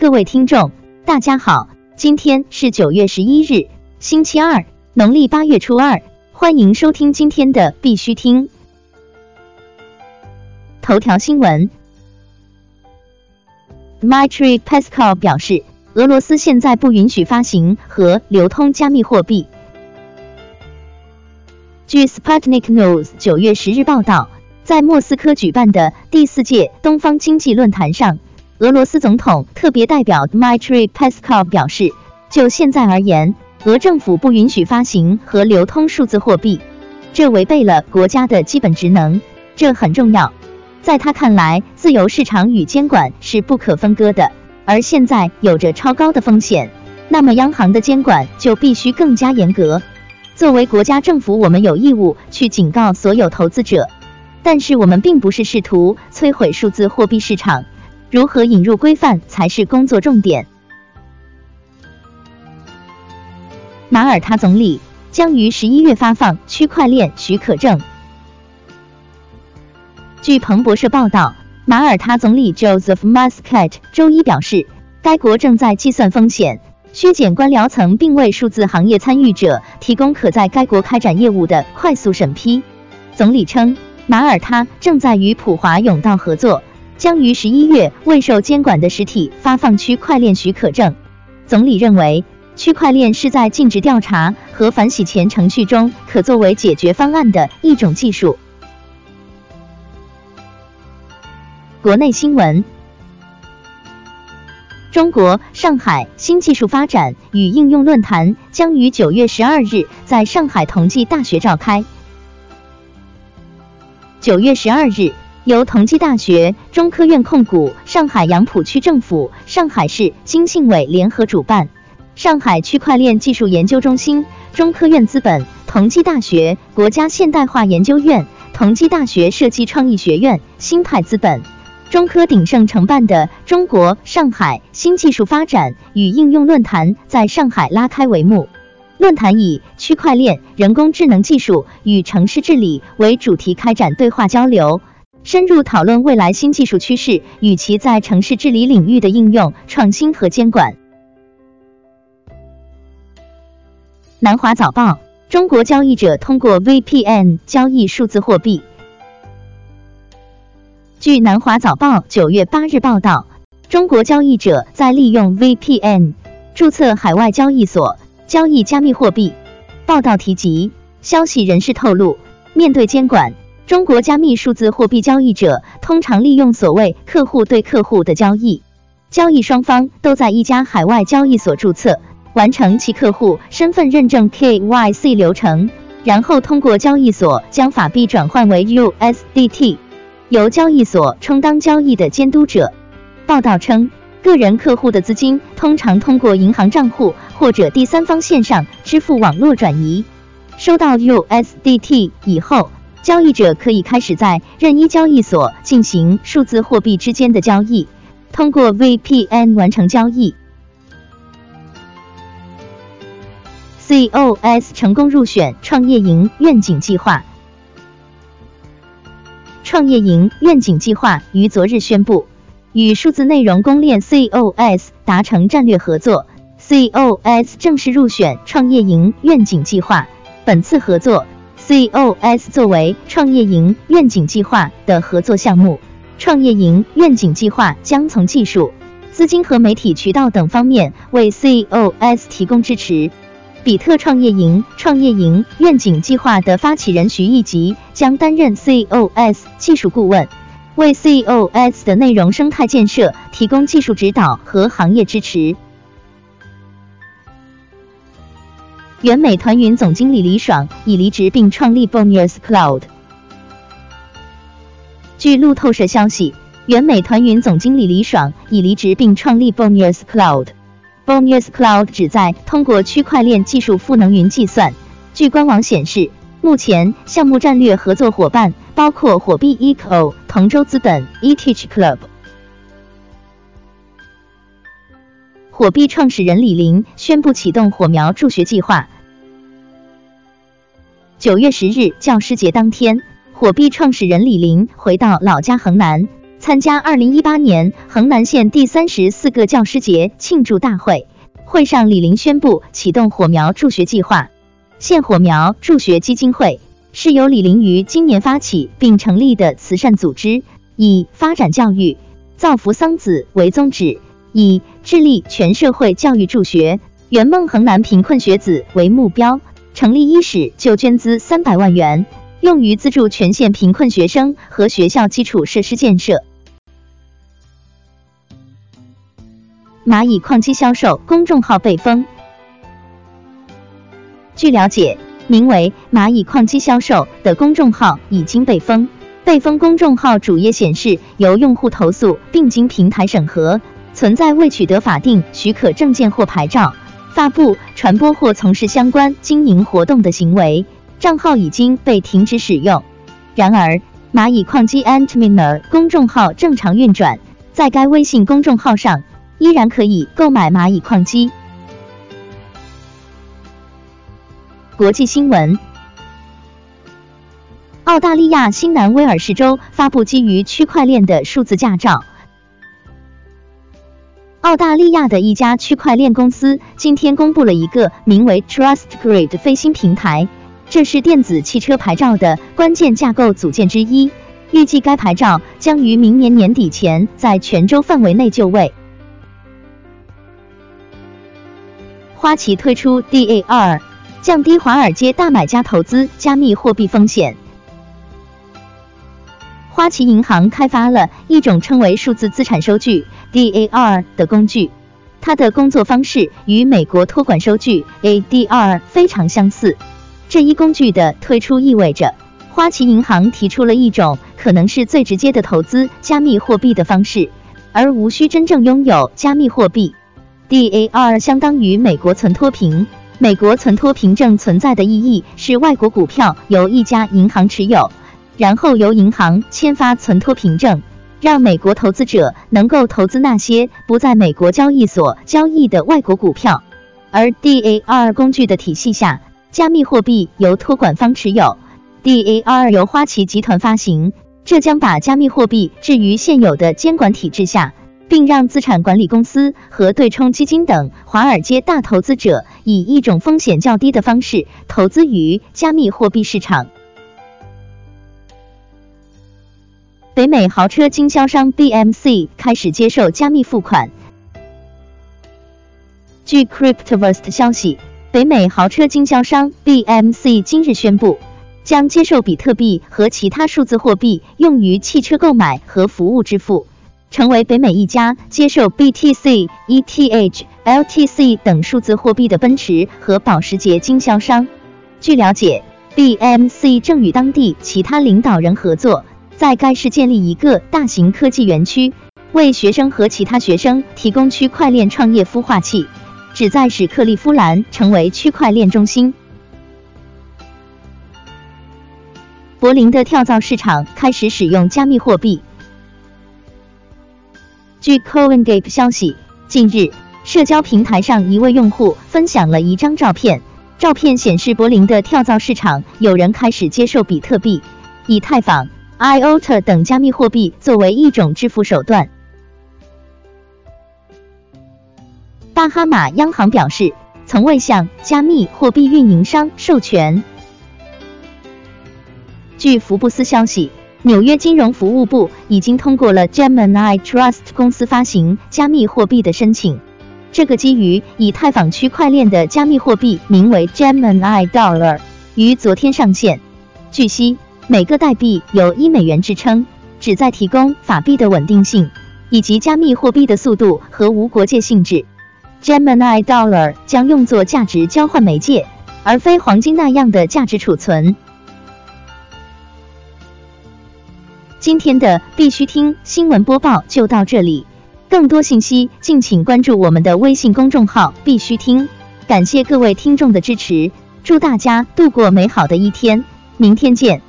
各位听众，大家好，今天是九月十一日，星期二，农历八月初二，欢迎收听今天的必须听头条新闻。m i t r i Peskov 表示，俄罗斯现在不允许发行和流通加密货币。据 Sputnik News 九月十日报道，在莫斯科举办的第四届东方经济论坛上。俄罗斯总统特别代表 Dmitry Peskov 表示，就现在而言，俄政府不允许发行和流通数字货币，这违背了国家的基本职能，这很重要。在他看来，自由市场与监管是不可分割的，而现在有着超高的风险，那么央行的监管就必须更加严格。作为国家政府，我们有义务去警告所有投资者，但是我们并不是试图摧毁数字货币市场。如何引入规范才是工作重点。马耳他总理将于十一月发放区块链许可证。据彭博社报道，马耳他总理 Joseph Muscat 周一表示，该国正在计算风险，削减官僚层，并为数字行业参与者提供可在该国开展业务的快速审批。总理称，马耳他正在与普华永道合作。将于十一月未受监管的实体发放区块链许可证。总理认为，区块链是在尽职调查和反洗钱程序中可作为解决方案的一种技术。国内新闻：中国上海新技术发展与应用论坛将于九月十二日在上海同济大学召开。九月十二日。由同济大学、中科院控股、上海杨浦区政府、上海市经信委联合主办，上海区块链技术研究中心、中科院资本、同济大学、国家现代化研究院、同济大学设计创意学院、新派资本、中科鼎盛承办的中国上海新技术发展与应用论坛在上海拉开帷幕。论坛以区块链、人工智能技术与城市治理为主题开展对话交流。深入讨论未来新技术趋势与其在城市治理领域的应用、创新和监管。南华早报：中国交易者通过 VPN 交易数字货币。据南华早报九月八日报道，中国交易者在利用 VPN 注册海外交易所交易加密货币。报道提及，消息人士透露，面对监管。中国加密数字货币交易者通常利用所谓客户对客户的交易，交易双方都在一家海外交易所注册，完成其客户身份认证 KYC 流程，然后通过交易所将法币转换为 USDT，由交易所充当交易的监督者。报道称，个人客户的资金通常通过银行账户或者第三方线上支付网络转移，收到 USDT 以后。交易者可以开始在任意交易所进行数字货币之间的交易，通过 VPN 完成交易。COS 成功入选创业营愿景计划。创业营愿景计划于昨日宣布，与数字内容公链 COS 达成战略合作，COS 正式入选创业营愿景计划。本次合作。COS 作为创业营愿景计划的合作项目，创业营愿景计划将从技术、资金和媒体渠道等方面为 COS 提供支持。比特创业营创业营愿景计划的发起人徐毅吉将担任 COS 技术顾问，为 COS 的内容生态建设提供技术指导和行业支持。原美团云总经理李爽已离职并创立 Bonus Cloud。据路透社消息，原美团云总经理李爽已离职并创立 Bonus Cloud。Bonus Cloud 旨在通过区块链技术赋能云计算。据官网显示，目前项目战略合作伙伴包括火币 Eco、同洲资本、Etch Club。火币创始人李林宣布启动火苗助学计划。九月十日教师节当天，火币创始人李林回到老家衡南，参加二零一八年衡南县第三十四个教师节庆祝大会。会上，李林宣布启动火苗助学计划。现火苗助学基金会是由李林于今年发起并成立的慈善组织，以发展教育、造福桑梓为宗旨，以致力全社会教育助学、圆梦衡南贫困学子为目标。成立伊始就捐资三百万元，用于资助全县贫困学生和学校基础设施建设。蚂蚁矿机销售公众号被封。据了解，名为“蚂蚁矿机销售”的公众号已经被封。被封公众号主页显示，由用户投诉并经平台审核，存在未取得法定许可证件或牌照，发布、传播或从事相关经营活动的行为，账号已经被停止使用。然而，蚂蚁矿机 Antminer 公众号正常运转，在该微信公众号上。依然可以购买蚂蚁矿机。国际新闻：澳大利亚新南威尔士州发布基于区块链的数字驾照。澳大利亚的一家区块链公司今天公布了一个名为 TrustGrid 飞行平台，这是电子汽车牌照的关键架构组件之一。预计该牌照将于明年年底前在全州范围内就位。花旗推出 DAR，降低华尔街大买家投资加密货币风险。花旗银行开发了一种称为数字资产收据 DAR 的工具，它的工作方式与美国托管收据 ADR 非常相似。这一工具的推出意味着，花旗银行提出了一种可能是最直接的投资加密货币的方式，而无需真正拥有加密货币。DAR 相当于美国存托凭。美国存托凭证存在的意义是，外国股票由一家银行持有，然后由银行签发存托凭证，让美国投资者能够投资那些不在美国交易所交易的外国股票。而 DAR 工具的体系下，加密货币由托管方持有，DAR 由花旗集团发行，这将把加密货币置于现有的监管体制下。并让资产管理公司和对冲基金等华尔街大投资者以一种风险较低的方式投资于加密货币市场。北美豪车经销商 BMC 开始接受加密付款。据 Cryptoverse 消息，北美豪车经销商 BMC 今日宣布，将接受比特币和其他数字货币用于汽车购买和服务支付。成为北美一家接受 BTC、ETH、LTC 等数字货币的奔驰和保时捷经销商。据了解，BMC 正与当地其他领导人合作，在该市建立一个大型科技园区，为学生和其他学生提供区块链创业孵化器，旨在使克利夫兰成为区块链中心。柏林的跳蚤市场开始使用加密货币。据 CoinGate 消息，近日，社交平台上一位用户分享了一张照片，照片显示柏林的跳蚤市场有人开始接受比特币、以太坊、IOTA 等加密货币作为一种支付手段。巴哈马央行表示，从未向加密货币运营商授权。据福布斯消息。纽约金融服务部已经通过了 Gemini Trust 公司发行加密货币的申请。这个基于以太坊区块链的加密货币名为 Gemini Dollar，于昨天上线。据悉，每个代币有一美元支撑，旨在提供法币的稳定性以及加密货币的速度和无国界性质。Gemini Dollar 将用作价值交换媒介，而非黄金那样的价值储存。今天的必须听新闻播报就到这里，更多信息敬请关注我们的微信公众号“必须听”。感谢各位听众的支持，祝大家度过美好的一天，明天见。